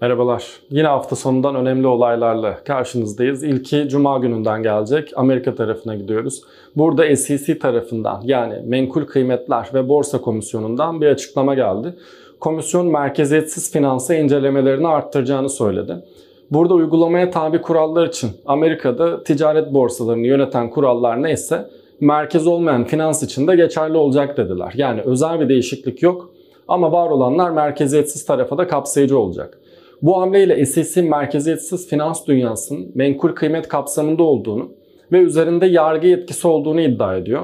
Merhabalar. Yine hafta sonundan önemli olaylarla karşınızdayız. İlki Cuma gününden gelecek. Amerika tarafına gidiyoruz. Burada SEC tarafından yani Menkul Kıymetler ve Borsa Komisyonu'ndan bir açıklama geldi. Komisyon merkeziyetsiz finansı incelemelerini arttıracağını söyledi. Burada uygulamaya tabi kurallar için Amerika'da ticaret borsalarını yöneten kurallar neyse merkez olmayan finans için de geçerli olacak dediler. Yani özel bir değişiklik yok ama var olanlar merkeziyetsiz tarafa da kapsayıcı olacak. Bu hamleyle SEC merkeziyetsiz finans dünyasının menkul kıymet kapsamında olduğunu ve üzerinde yargı yetkisi olduğunu iddia ediyor.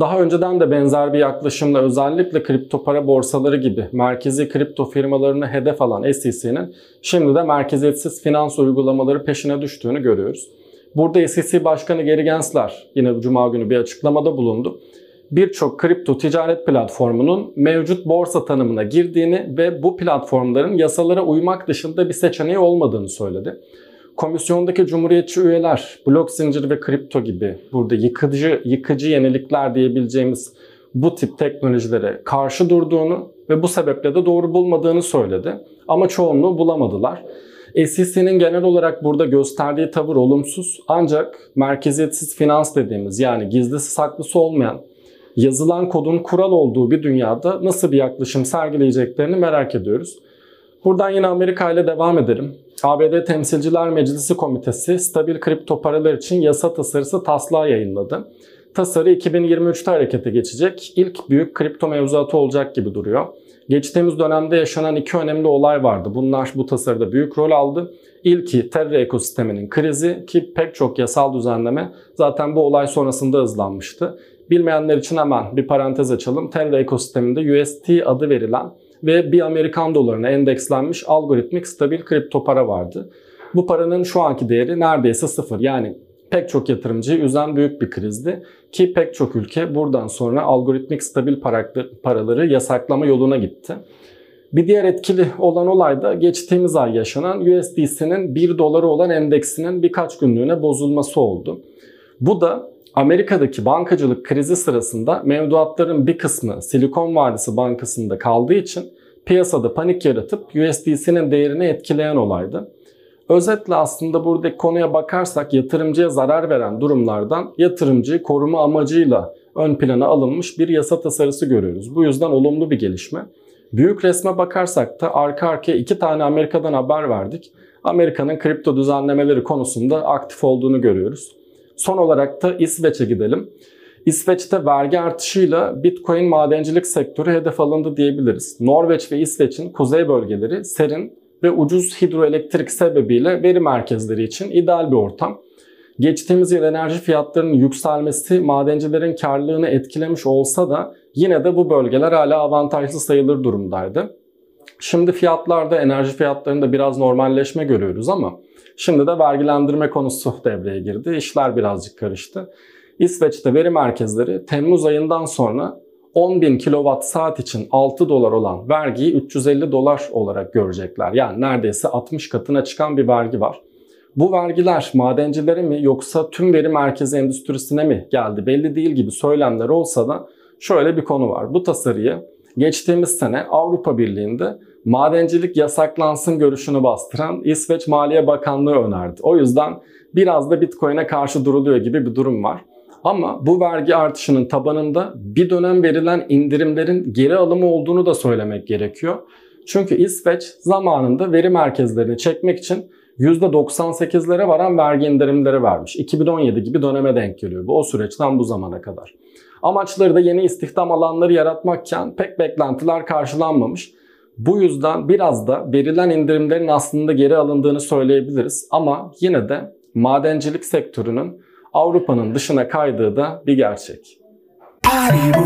Daha önceden de benzer bir yaklaşımla özellikle kripto para borsaları gibi merkezi kripto firmalarını hedef alan SEC'nin şimdi de merkeziyetsiz finans uygulamaları peşine düştüğünü görüyoruz. Burada SEC Başkanı Gary Gensler yine Cuma günü bir açıklamada bulundu birçok kripto ticaret platformunun mevcut borsa tanımına girdiğini ve bu platformların yasalara uymak dışında bir seçeneği olmadığını söyledi. Komisyondaki cumhuriyetçi üyeler blok zincir ve kripto gibi burada yıkıcı yıkıcı yenilikler diyebileceğimiz bu tip teknolojilere karşı durduğunu ve bu sebeple de doğru bulmadığını söyledi. Ama çoğunluğu bulamadılar. SEC'nin genel olarak burada gösterdiği tavır olumsuz ancak merkeziyetsiz finans dediğimiz yani gizlisi saklısı olmayan yazılan kodun kural olduğu bir dünyada nasıl bir yaklaşım sergileyeceklerini merak ediyoruz. Buradan yine Amerika ile devam edelim. ABD Temsilciler Meclisi Komitesi stabil kripto paralar için yasa tasarısı taslağı yayınladı. Tasarı 2023'te harekete geçecek. İlk büyük kripto mevzuatı olacak gibi duruyor. Geçtiğimiz dönemde yaşanan iki önemli olay vardı. Bunlar bu tasarıda büyük rol aldı. İlki Terra ekosisteminin krizi ki pek çok yasal düzenleme zaten bu olay sonrasında hızlanmıştı. Bilmeyenler için hemen bir parantez açalım. Terra ekosisteminde UST adı verilen ve bir Amerikan dolarına endekslenmiş algoritmik stabil kripto para vardı. Bu paranın şu anki değeri neredeyse sıfır. Yani pek çok yatırımcıyı üzen büyük bir krizdi. Ki pek çok ülke buradan sonra algoritmik stabil paraları yasaklama yoluna gitti. Bir diğer etkili olan olay da geçtiğimiz ay yaşanan USDC'nin 1 doları olan endeksinin birkaç günlüğüne bozulması oldu. Bu da Amerika'daki bankacılık krizi sırasında mevduatların bir kısmı Silikon Vadisi Bankası'nda kaldığı için piyasada panik yaratıp USDC'nin değerini etkileyen olaydı. Özetle aslında buradaki konuya bakarsak yatırımcıya zarar veren durumlardan yatırımcıyı koruma amacıyla ön plana alınmış bir yasa tasarısı görüyoruz. Bu yüzden olumlu bir gelişme. Büyük resme bakarsak da arka arkaya iki tane Amerika'dan haber verdik. Amerika'nın kripto düzenlemeleri konusunda aktif olduğunu görüyoruz. Son olarak da İsveç'e gidelim. İsveç'te vergi artışıyla Bitcoin madencilik sektörü hedef alındı diyebiliriz. Norveç ve İsveç'in kuzey bölgeleri serin ve ucuz hidroelektrik sebebiyle veri merkezleri için ideal bir ortam. Geçtiğimiz yıl enerji fiyatlarının yükselmesi madencilerin karlılığını etkilemiş olsa da yine de bu bölgeler hala avantajlı sayılır durumdaydı. Şimdi fiyatlarda enerji fiyatlarında biraz normalleşme görüyoruz ama şimdi de vergilendirme konusu devreye girdi. İşler birazcık karıştı. İsveç'te veri merkezleri Temmuz ayından sonra 10.000 kWh saat için 6 dolar olan vergiyi 350 dolar olarak görecekler. Yani neredeyse 60 katına çıkan bir vergi var. Bu vergiler madencilere mi yoksa tüm veri merkezi endüstrisine mi geldi belli değil gibi söylemler olsa da şöyle bir konu var. Bu tasarıyı geçtiğimiz sene Avrupa Birliği'nde madencilik yasaklansın görüşünü bastıran İsveç Maliye Bakanlığı önerdi. O yüzden biraz da Bitcoin'e karşı duruluyor gibi bir durum var. Ama bu vergi artışının tabanında bir dönem verilen indirimlerin geri alımı olduğunu da söylemek gerekiyor. Çünkü İsveç zamanında veri merkezlerini çekmek için %98'lere varan vergi indirimleri vermiş. 2017 gibi döneme denk geliyor bu o süreçten bu zamana kadar. Amaçları da yeni istihdam alanları yaratmakken pek beklentiler karşılanmamış. Bu yüzden biraz da verilen indirimlerin aslında geri alındığını söyleyebiliriz. Ama yine de madencilik sektörünün Avrupa'nın dışına kaydığı da bir gerçek. Party